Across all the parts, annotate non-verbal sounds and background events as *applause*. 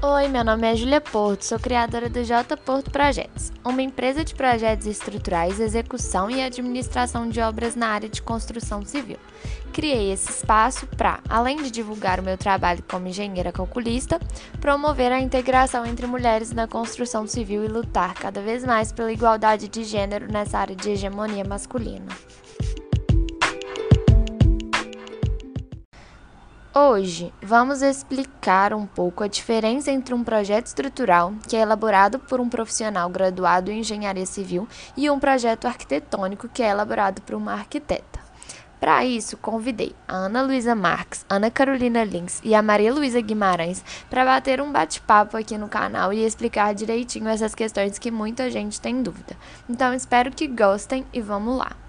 Oi, meu nome é Julia Porto, sou criadora do J Porto Projetos, uma empresa de projetos estruturais, execução e administração de obras na área de construção civil. Criei esse espaço para, além de divulgar o meu trabalho como engenheira calculista, promover a integração entre mulheres na construção civil e lutar cada vez mais pela igualdade de gênero nessa área de hegemonia masculina. Hoje vamos explicar um pouco a diferença entre um projeto estrutural, que é elaborado por um profissional graduado em engenharia civil, e um projeto arquitetônico, que é elaborado por uma arquiteta. Para isso, convidei a Ana Luísa Marques, Ana Carolina Lins e a Maria Luísa Guimarães para bater um bate-papo aqui no canal e explicar direitinho essas questões que muita gente tem dúvida. Então, espero que gostem e vamos lá!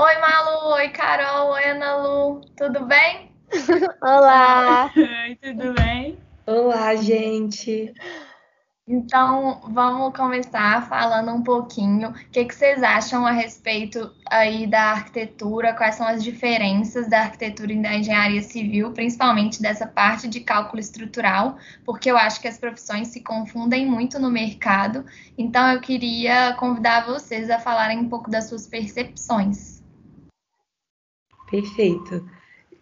Oi, Malu. Oi, Carol. Oi, Ana Lu. Tudo bem? *laughs* Olá. Oi, tudo bem? Olá, gente. Então, vamos começar falando um pouquinho. O que, que vocês acham a respeito aí da arquitetura? Quais são as diferenças da arquitetura e da engenharia civil, principalmente dessa parte de cálculo estrutural? Porque eu acho que as profissões se confundem muito no mercado. Então, eu queria convidar vocês a falarem um pouco das suas percepções. Perfeito.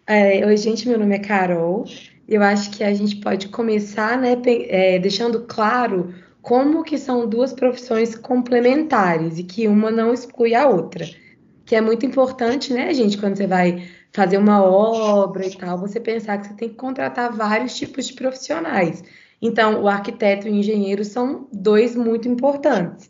É, oi, gente, meu nome é Carol. Eu acho que a gente pode começar, né, é, deixando claro como que são duas profissões complementares e que uma não exclui a outra. Que é muito importante, né, gente, quando você vai fazer uma obra e tal, você pensar que você tem que contratar vários tipos de profissionais. Então, o arquiteto e o engenheiro são dois muito importantes,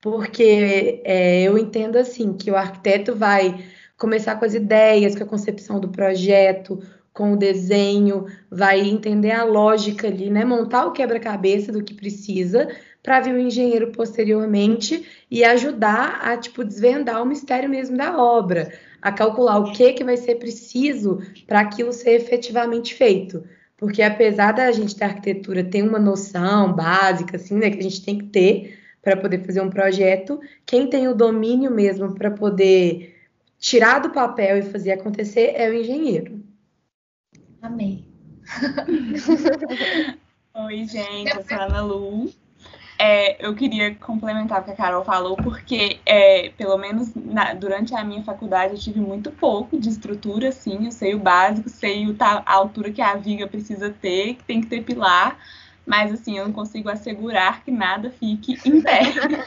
porque é, eu entendo assim que o arquiteto vai começar com as ideias, com a concepção do projeto, com o desenho, vai entender a lógica ali, né? Montar o quebra-cabeça do que precisa para vir o engenheiro posteriormente e ajudar a tipo desvendar o mistério mesmo da obra, a calcular o que que vai ser preciso para aquilo ser efetivamente feito. Porque apesar da gente da arquitetura ter uma noção básica assim, né, que a gente tem que ter para poder fazer um projeto, quem tem o domínio mesmo para poder tirar do papel e fazer acontecer é o engenheiro. Amei. *laughs* Oi, gente, eu sou a Ana Lu. É, eu queria complementar o que a Carol falou, porque, é, pelo menos na, durante a minha faculdade, eu tive muito pouco de estrutura, assim, eu sei o básico, sei o, a altura que a viga precisa ter, que tem que ter pilar, mas assim, eu não consigo assegurar que nada fique em pé.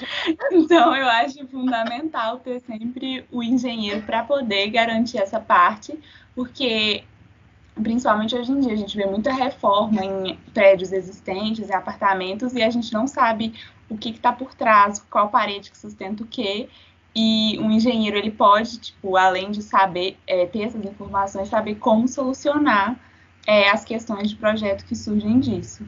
*laughs* então, eu acho fundamental ter sempre o engenheiro para poder garantir essa parte, porque principalmente hoje em dia a gente vê muita reforma em prédios existentes, em apartamentos, e a gente não sabe o que está por trás, qual parede que sustenta o quê. E um engenheiro ele pode, tipo, além de saber é, ter essas informações, saber como solucionar é, as questões de projeto que surgem disso.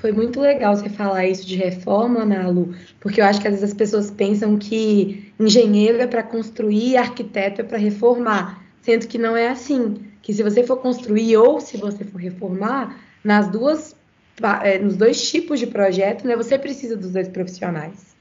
Foi muito legal você falar isso de reforma, Nalu, porque eu acho que às vezes as pessoas pensam que engenheiro é para construir, arquiteto é para reformar, sendo que não é assim. Que se você for construir ou se você for reformar, nas duas, é, nos dois tipos de projeto, né, você precisa dos dois profissionais.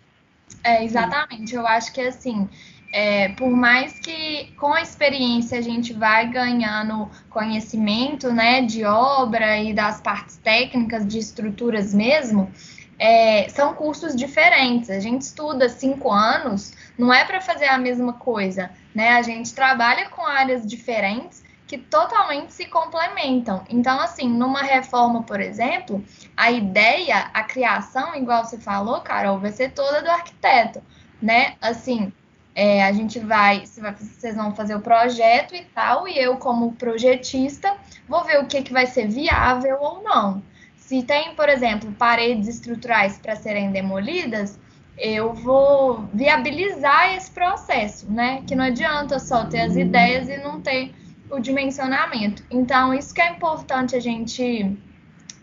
É, exatamente. Eu acho que assim, é, por mais que com a experiência a gente vai ganhando conhecimento né, de obra e das partes técnicas, de estruturas mesmo, é, são cursos diferentes. A gente estuda cinco anos, não é para fazer a mesma coisa, né? A gente trabalha com áreas diferentes que totalmente se complementam. Então, assim, numa reforma, por exemplo, a ideia, a criação, igual você falou, Carol, vai ser toda do arquiteto, né? Assim, é, a gente vai, vocês vão fazer o projeto e tal, e eu, como projetista, vou ver o que, que vai ser viável ou não. Se tem, por exemplo, paredes estruturais para serem demolidas, eu vou viabilizar esse processo, né? Que não adianta só ter as ideias e não ter o dimensionamento. Então, isso que é importante a gente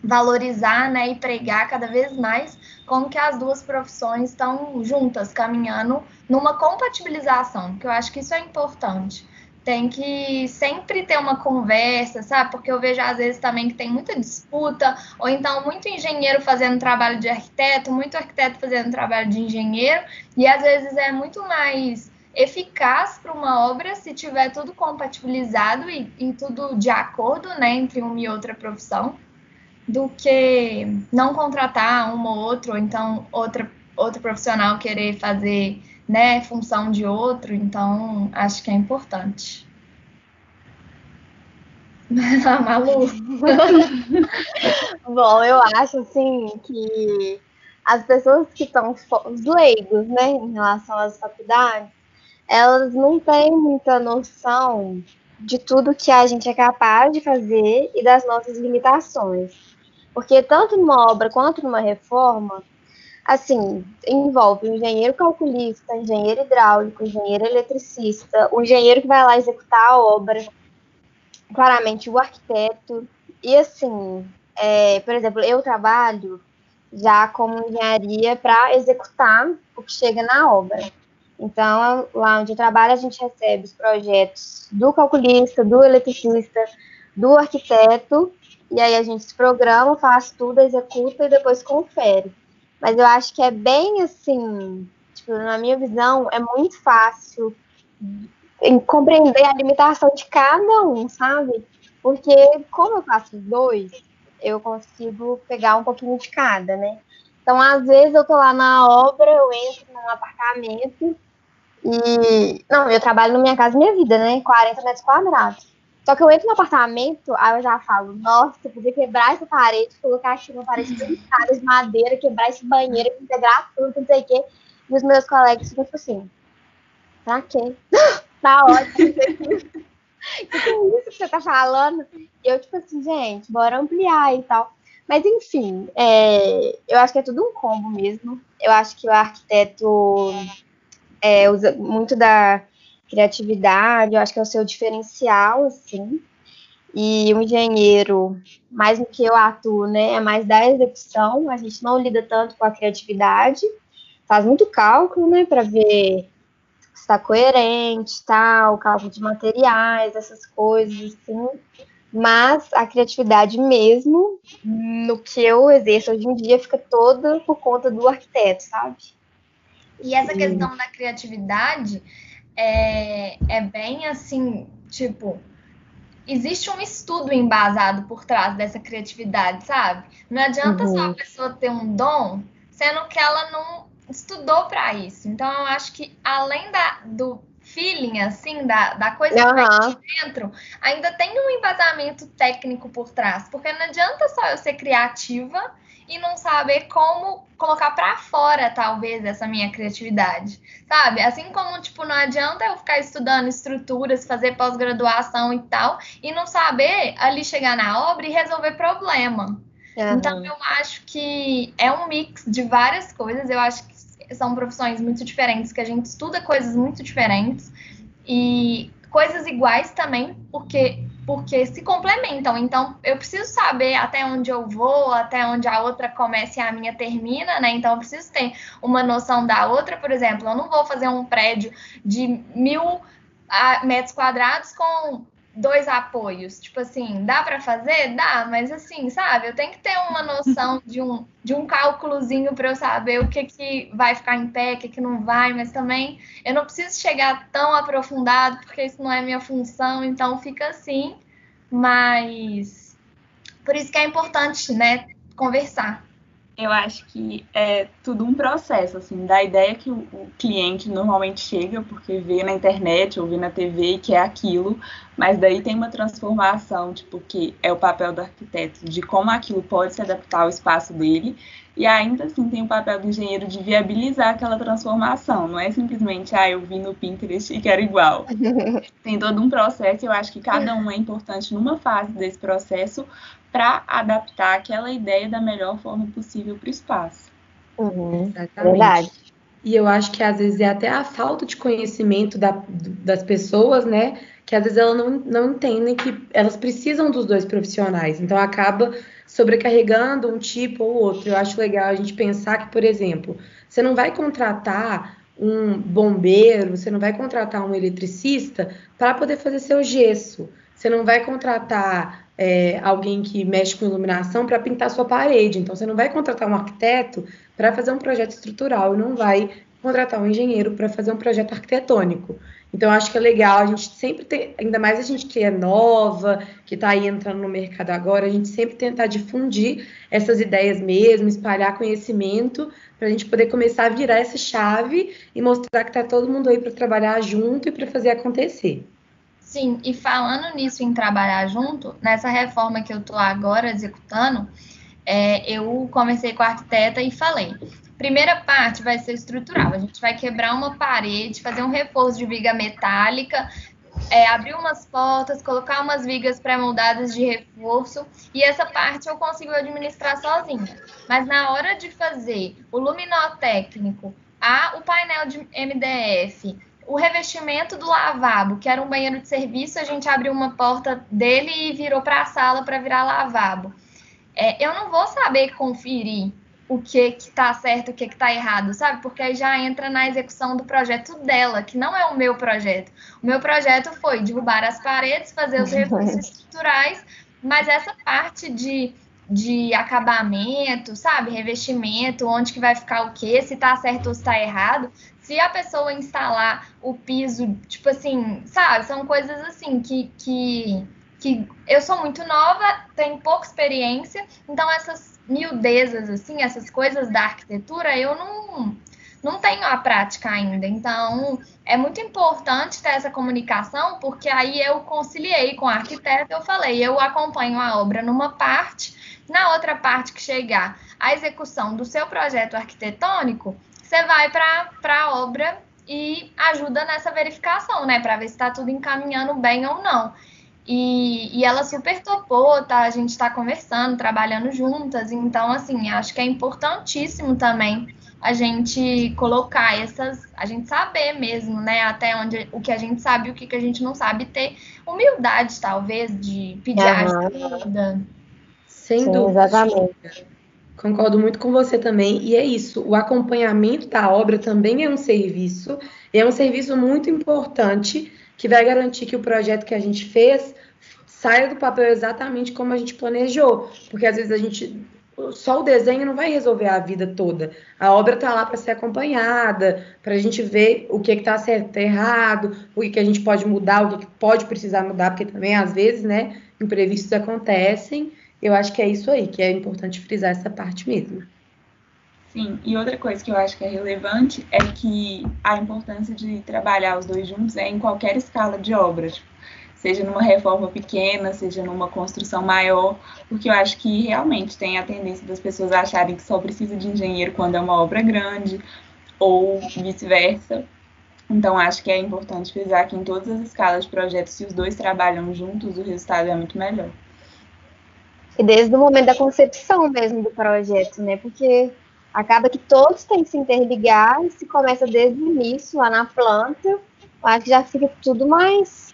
valorizar, né, e pregar cada vez mais como que as duas profissões estão juntas, caminhando numa compatibilização, que eu acho que isso é importante. Tem que sempre ter uma conversa, sabe? Porque eu vejo às vezes também que tem muita disputa, ou então muito engenheiro fazendo trabalho de arquiteto, muito arquiteto fazendo trabalho de engenheiro, e às vezes é muito mais eficaz para uma obra se tiver tudo compatibilizado e, e tudo de acordo, né, entre uma e outra profissão do que não contratar um ou outro, ou então outra, outro profissional querer fazer né, função de outro, então acho que é importante. *laughs* Malu. *laughs* Bom, eu acho assim que as pessoas que estão os leigos, né, em relação às faculdades, elas não têm muita noção de tudo que a gente é capaz de fazer e das nossas limitações. Porque tanto numa obra quanto numa reforma, assim, envolve o engenheiro calculista, engenheiro hidráulico, engenheiro eletricista, o engenheiro que vai lá executar a obra, claramente o arquiteto. E assim, é, por exemplo, eu trabalho já como engenharia para executar o que chega na obra. Então, lá onde eu trabalho, a gente recebe os projetos do calculista, do eletricista, do arquiteto, e aí a gente se programa, faz tudo, executa e depois confere. Mas eu acho que é bem assim, tipo, na minha visão, é muito fácil compreender a limitação de cada um, sabe? Porque como eu faço os dois, eu consigo pegar um pouquinho de cada, né? Então, às vezes eu tô lá na obra, eu entro num apartamento e. Não, eu trabalho na minha casa minha vida, né? 40 metros quadrados. Só que eu entro no apartamento, aí eu já falo, nossa, podia quebrar essa parede, colocar aqui uma parede pintada de madeira, quebrar esse banheiro, integrar tudo, não sei o quê. E os meus colegas ficam tipo assim, pra quê? *laughs* tá ótimo. *laughs* O que é isso que você tá falando? E eu, tipo assim, gente, bora ampliar e tal. Mas, enfim, é, eu acho que é tudo um combo mesmo. Eu acho que o arquiteto é, usa muito da criatividade, eu acho que é o seu diferencial, assim. E o engenheiro, mais do que eu atuo, né, é mais da execução, a gente não lida tanto com a criatividade, faz muito cálculo, né, para ver se está coerente, tal, cálculo de materiais, essas coisas, assim. Mas a criatividade mesmo, no que eu exerço hoje em dia, fica toda por conta do arquiteto, sabe? E essa questão da criatividade é, é bem assim, tipo, existe um estudo embasado por trás dessa criatividade, sabe? Não adianta uhum. só a pessoa ter um dom, sendo que ela não estudou para isso. Então, eu acho que além da, do feeling, assim, da, da coisa uhum. que dentro, ainda tem um embasamento técnico por trás. Porque não adianta só eu ser criativa e não saber como colocar para fora, talvez, essa minha criatividade, sabe? Assim como, tipo, não adianta eu ficar estudando estruturas, fazer pós-graduação e tal, e não saber ali chegar na obra e resolver problema. Uhum. Então, eu acho que é um mix de várias coisas, eu acho que são profissões muito diferentes, que a gente estuda coisas muito diferentes, e coisas iguais também, porque porque se complementam. Então, eu preciso saber até onde eu vou, até onde a outra começa e a minha termina, né? Então, eu preciso ter uma noção da outra. Por exemplo, eu não vou fazer um prédio de mil ah, metros quadrados com dois apoios. Tipo assim, dá para fazer? Dá, mas assim, sabe? Eu tenho que ter uma noção *laughs* de um, de um cálculozinho para eu saber o que, que vai ficar em pé, o que, que não vai, mas também eu não preciso chegar tão aprofundado, porque isso não é minha função, então fica assim. Mas por isso que é importante, né, conversar eu acho que é tudo um processo, assim, da ideia que o, o, cliente normalmente chega porque vê na internet ou vê na TV que é aquilo, mas daí tem uma transformação, tipo, que é o papel do arquiteto, de como aquilo pode se adaptar ao espaço dele, e ainda assim tem o papel do engenheiro de viabilizar aquela transformação, não é simplesmente, ah, eu vi no Pinterest e quero igual. *laughs* tem todo um processo, e eu acho que cada um é importante numa fase desse processo para adaptar aquela ideia da melhor forma possível para o espaço. Uhum, Verdade. E eu acho que às vezes é até a falta de conhecimento da, das pessoas, né? Que às vezes elas não, não entendem que elas precisam dos dois profissionais. Então acaba sobrecarregando um tipo ou outro. Eu acho legal a gente pensar que, por exemplo, você não vai contratar um bombeiro, você não vai contratar um eletricista para poder fazer seu gesso. Você não vai contratar é, alguém que mexe com iluminação para pintar sua parede. Então, você não vai contratar um arquiteto para fazer um projeto estrutural não vai contratar um engenheiro para fazer um projeto arquitetônico. Então, acho que é legal a gente sempre ter, ainda mais a gente que é nova, que está aí entrando no mercado agora, a gente sempre tentar difundir essas ideias mesmo, espalhar conhecimento, para a gente poder começar a virar essa chave e mostrar que está todo mundo aí para trabalhar junto e para fazer acontecer. Sim, e falando nisso em trabalhar junto, nessa reforma que eu estou agora executando, é, eu conversei com a arquiteta e falei: primeira parte vai ser estrutural. A gente vai quebrar uma parede, fazer um reforço de viga metálica, é, abrir umas portas, colocar umas vigas pré-moldadas de reforço, e essa parte eu consigo administrar sozinha. Mas na hora de fazer o luminotécnico, a, o painel de MDF, o revestimento do lavabo, que era um banheiro de serviço, a gente abriu uma porta dele e virou para a sala para virar lavabo. É, eu não vou saber conferir o que que tá certo, o que que tá errado, sabe? Porque aí já entra na execução do projeto dela, que não é o meu projeto. O meu projeto foi derrubar as paredes, fazer os recursos estruturais, mas essa parte de, de acabamento, sabe? Revestimento, onde que vai ficar o quê, se tá certo ou se tá errado. Se a pessoa instalar o piso, tipo assim, sabe? São coisas assim que, que, que eu sou muito nova, tenho pouca experiência, então essas miudezas, assim, essas coisas da arquitetura, eu não, não tenho a prática ainda. Então, é muito importante ter essa comunicação, porque aí eu conciliei com a arquiteta, eu falei, eu acompanho a obra numa parte, na outra parte que chegar a execução do seu projeto arquitetônico, você vai para a obra e ajuda nessa verificação, né, para ver se está tudo encaminhando bem ou não. E, e ela super topou, tá? A gente está conversando, trabalhando juntas. Então, assim, acho que é importantíssimo também a gente colocar essas, a gente saber mesmo, né, até onde o que a gente sabe e o que, que a gente não sabe, ter humildade, talvez, de pedir uhum. ajuda. Sem Sim, dúvida. Exatamente. Concordo muito com você também. E é isso, o acompanhamento da obra também é um serviço, é um serviço muito importante que vai garantir que o projeto que a gente fez saia do papel exatamente como a gente planejou. Porque às vezes a gente. Só o desenho não vai resolver a vida toda. A obra está lá para ser acompanhada, para a gente ver o que está certo, tá errado, o que, que a gente pode mudar, o que, que pode precisar mudar, porque também às vezes, né, imprevistos acontecem. Eu acho que é isso aí, que é importante frisar essa parte mesmo. Sim, e outra coisa que eu acho que é relevante é que a importância de trabalhar os dois juntos é em qualquer escala de obra, seja numa reforma pequena, seja numa construção maior, porque eu acho que realmente tem a tendência das pessoas acharem que só precisa de engenheiro quando é uma obra grande, ou vice-versa. Então, acho que é importante frisar que em todas as escalas de projetos, se os dois trabalham juntos, o resultado é muito melhor. E desde o momento da concepção mesmo do projeto, né? Porque acaba que todos têm que se interligar e se começa desde o início, lá na planta, acho que já fica tudo mais.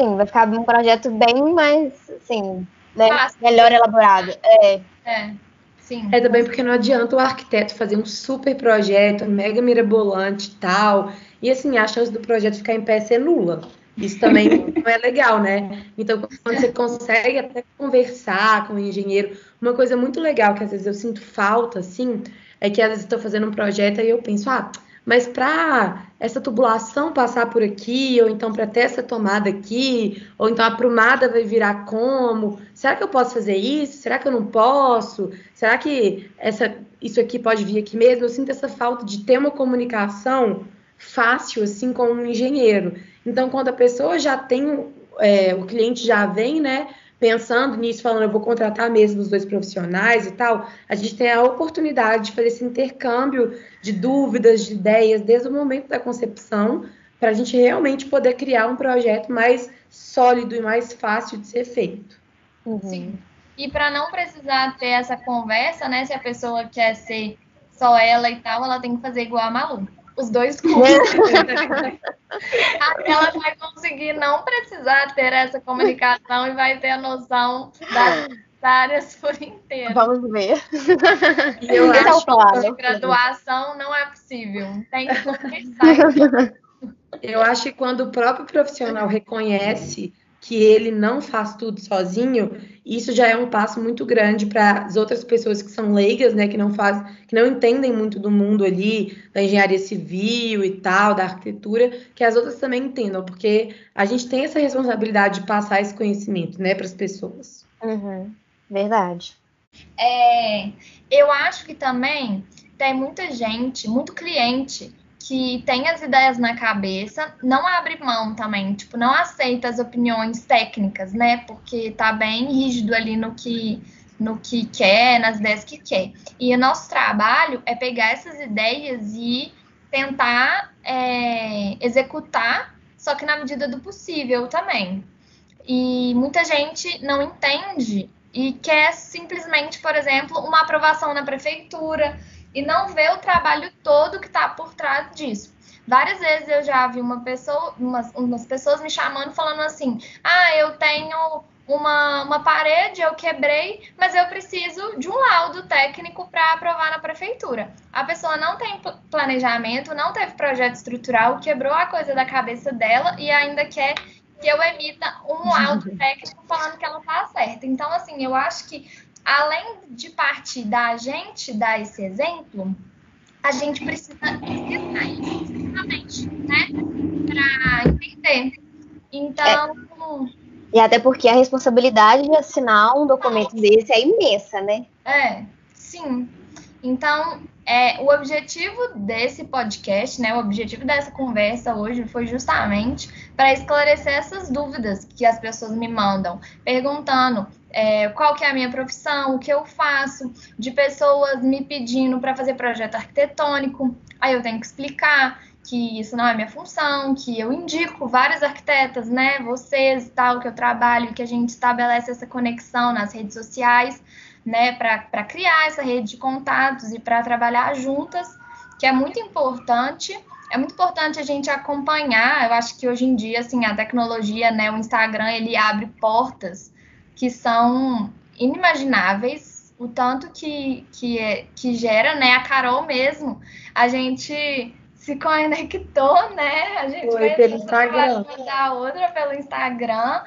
Sim, vai ficar um projeto bem mais, assim, né, melhor elaborado. É. é. Sim. É também porque não adianta o arquiteto fazer um super projeto, mega mirabolante e tal, e assim, a chance do projeto ficar em pé ser nula. Isso também *laughs* não é legal, né? Então, quando você consegue até conversar com o engenheiro, uma coisa muito legal que às vezes eu sinto falta, assim, é que às vezes estou fazendo um projeto e eu penso, ah, mas para essa tubulação passar por aqui, ou então para ter essa tomada aqui, ou então a prumada vai virar como? Será que eu posso fazer isso? Será que eu não posso? Será que essa, isso aqui pode vir aqui mesmo? Eu sinto essa falta de ter uma comunicação fácil assim com um engenheiro. Então, quando a pessoa já tem, é, o cliente já vem, né, pensando nisso, falando, eu vou contratar mesmo os dois profissionais e tal, a gente tem a oportunidade de fazer esse intercâmbio de dúvidas, de ideias, desde o momento da concepção, para a gente realmente poder criar um projeto mais sólido e mais fácil de ser feito. Uhum. Sim. E para não precisar ter essa conversa, né, se a pessoa quer ser só ela e tal, ela tem que fazer igual a Malu os dois cursos. *laughs* ela vai conseguir não precisar ter essa comunicação e vai ter a noção das áreas por inteiro. Vamos ver. E eu é acho claro. que graduação não é possível. Tem que conversar. *laughs* Eu acho que quando o próprio profissional reconhece que ele não faz tudo sozinho, isso já é um passo muito grande para as outras pessoas que são leigas, né, que não faz, que não entendem muito do mundo ali da engenharia civil e tal, da arquitetura, que as outras também entendam, porque a gente tem essa responsabilidade de passar esse conhecimento, né, para as pessoas. Uhum, verdade. É, eu acho que também tem muita gente, muito cliente que tem as ideias na cabeça, não abre mão também, tipo, não aceita as opiniões técnicas, né? Porque tá bem rígido ali no que no que quer, nas ideias que quer. E o nosso trabalho é pegar essas ideias e tentar é, executar, só que na medida do possível também. E muita gente não entende e quer simplesmente, por exemplo, uma aprovação na prefeitura, e não vê o trabalho todo que está por trás disso. Várias vezes eu já vi uma pessoa, umas, umas pessoas me chamando falando assim: ah, eu tenho uma, uma parede, eu quebrei, mas eu preciso de um laudo técnico para aprovar na prefeitura. A pessoa não tem planejamento, não teve projeto estrutural, quebrou a coisa da cabeça dela e ainda quer que eu emita um laudo *laughs* técnico falando que ela está certa. Então, assim, eu acho que além de partir da gente dar esse exemplo, a gente precisa isso, justamente, né? Para entender. Então. É. E até porque a responsabilidade de assinar um documento desse é imensa, né? É, sim. Então, é, o objetivo desse podcast, né, o objetivo dessa conversa hoje foi justamente para esclarecer essas dúvidas que as pessoas me mandam, perguntando é, qual que é a minha profissão, o que eu faço, de pessoas me pedindo para fazer projeto arquitetônico, aí eu tenho que explicar que isso não é minha função, que eu indico várias arquitetas, né, vocês e tal, que eu trabalho, que a gente estabelece essa conexão nas redes sociais, né, para criar essa rede de contatos e para trabalhar juntas, que é muito importante. É muito importante a gente acompanhar. Eu acho que hoje em dia, assim, a tecnologia, né, o Instagram, ele abre portas que são inimagináveis. O tanto que, que, é, que gera, né? A Carol mesmo, a gente se conectou, né? A gente Foi pelo Instagram. da outra pelo Instagram.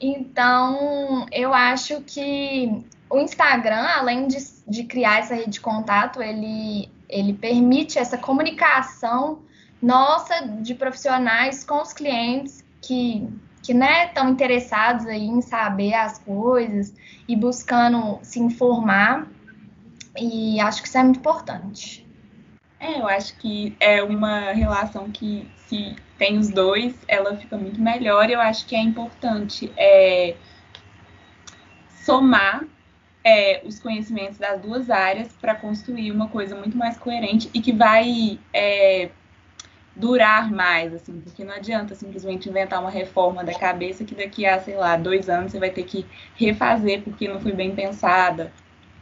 Então, eu acho que o Instagram, além de, de criar essa rede de contato, ele, ele permite essa comunicação nossa de profissionais com os clientes que que né estão interessados aí em saber as coisas e buscando se informar e acho que isso é muito importante. É, eu acho que é uma relação que se tem os dois, ela fica muito melhor. Eu acho que é importante é, somar é, os conhecimentos das duas áreas para construir uma coisa muito mais coerente e que vai é, durar mais, assim, porque não adianta simplesmente inventar uma reforma da cabeça que daqui a, sei lá, dois anos você vai ter que refazer porque não foi bem pensada.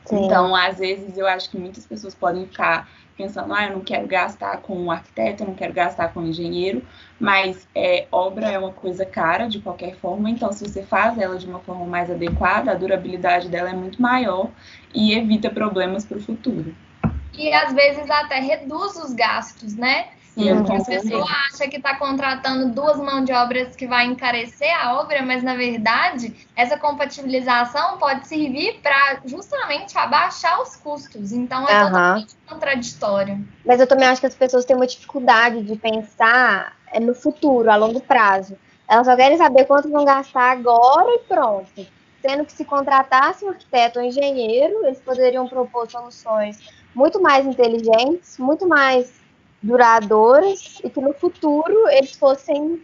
Sim. Então, às vezes, eu acho que muitas pessoas podem ficar pensando, ah, eu não quero gastar com um arquiteto, eu não quero gastar com um engenheiro, mas é, obra é uma coisa cara de qualquer forma, então se você faz ela de uma forma mais adequada, a durabilidade dela é muito maior e evita problemas para o futuro. E às vezes até reduz os gastos, né? Uhum. a pessoa acha que está contratando duas mãos de obras que vai encarecer a obra, mas na verdade essa compatibilização pode servir para justamente abaixar os custos. Então é uhum. totalmente contraditório. Mas eu também acho que as pessoas têm uma dificuldade de pensar é, no futuro, a longo prazo. Elas só querem saber quanto vão gastar agora e pronto. Sendo que se contratasse um arquiteto ou um engenheiro, eles poderiam propor soluções muito mais inteligentes, muito mais duradouras e que no futuro eles fossem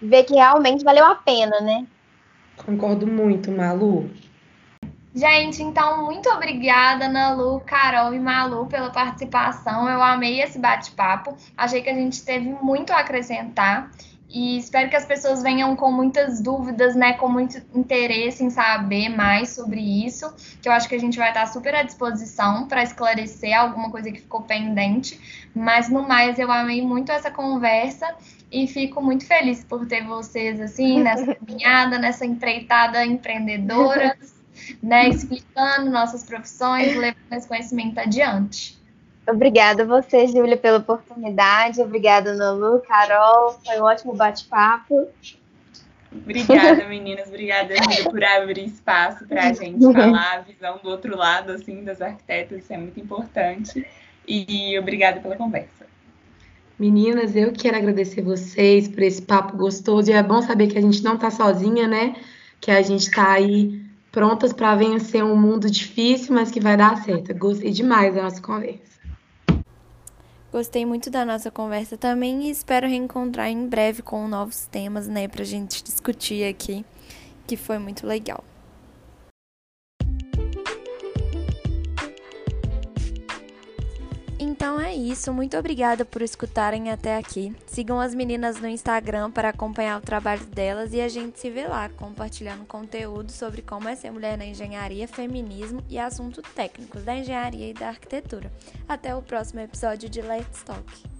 ver que realmente valeu a pena, né? Concordo muito, Malu. Gente, então muito obrigada, Ana Lu, Carol e Malu pela participação. Eu amei esse bate-papo. Achei que a gente teve muito a acrescentar e espero que as pessoas venham com muitas dúvidas, né, com muito interesse em saber mais sobre isso, que eu acho que a gente vai estar super à disposição para esclarecer alguma coisa que ficou pendente, mas no mais eu amei muito essa conversa e fico muito feliz por ter vocês assim *laughs* nessa caminhada, nessa empreitada empreendedora, *laughs* né, explicando nossas profissões, levando esse conhecimento adiante. Obrigada a você, Júlia, pela oportunidade. Obrigada, Nolu, Carol. Foi um ótimo bate-papo. Obrigada, *laughs* meninas. Obrigada, Emília, por abrir espaço para a gente *laughs* falar a visão do outro lado, assim, das arquitetas. Isso é muito importante. E obrigada pela conversa. Meninas, eu quero agradecer vocês por esse papo gostoso. E é bom saber que a gente não está sozinha, né? Que a gente está aí prontas para vencer um mundo difícil, mas que vai dar certo. Gostei demais da nossa conversa. Gostei muito da nossa conversa também e espero reencontrar em breve com novos temas, né, pra gente discutir aqui, que foi muito legal. Então é isso, muito obrigada por escutarem até aqui. Sigam as meninas no Instagram para acompanhar o trabalho delas e a gente se vê lá, compartilhando conteúdo sobre como é ser mulher na engenharia, feminismo e assuntos técnicos da engenharia e da arquitetura. Até o próximo episódio de Let's Talk.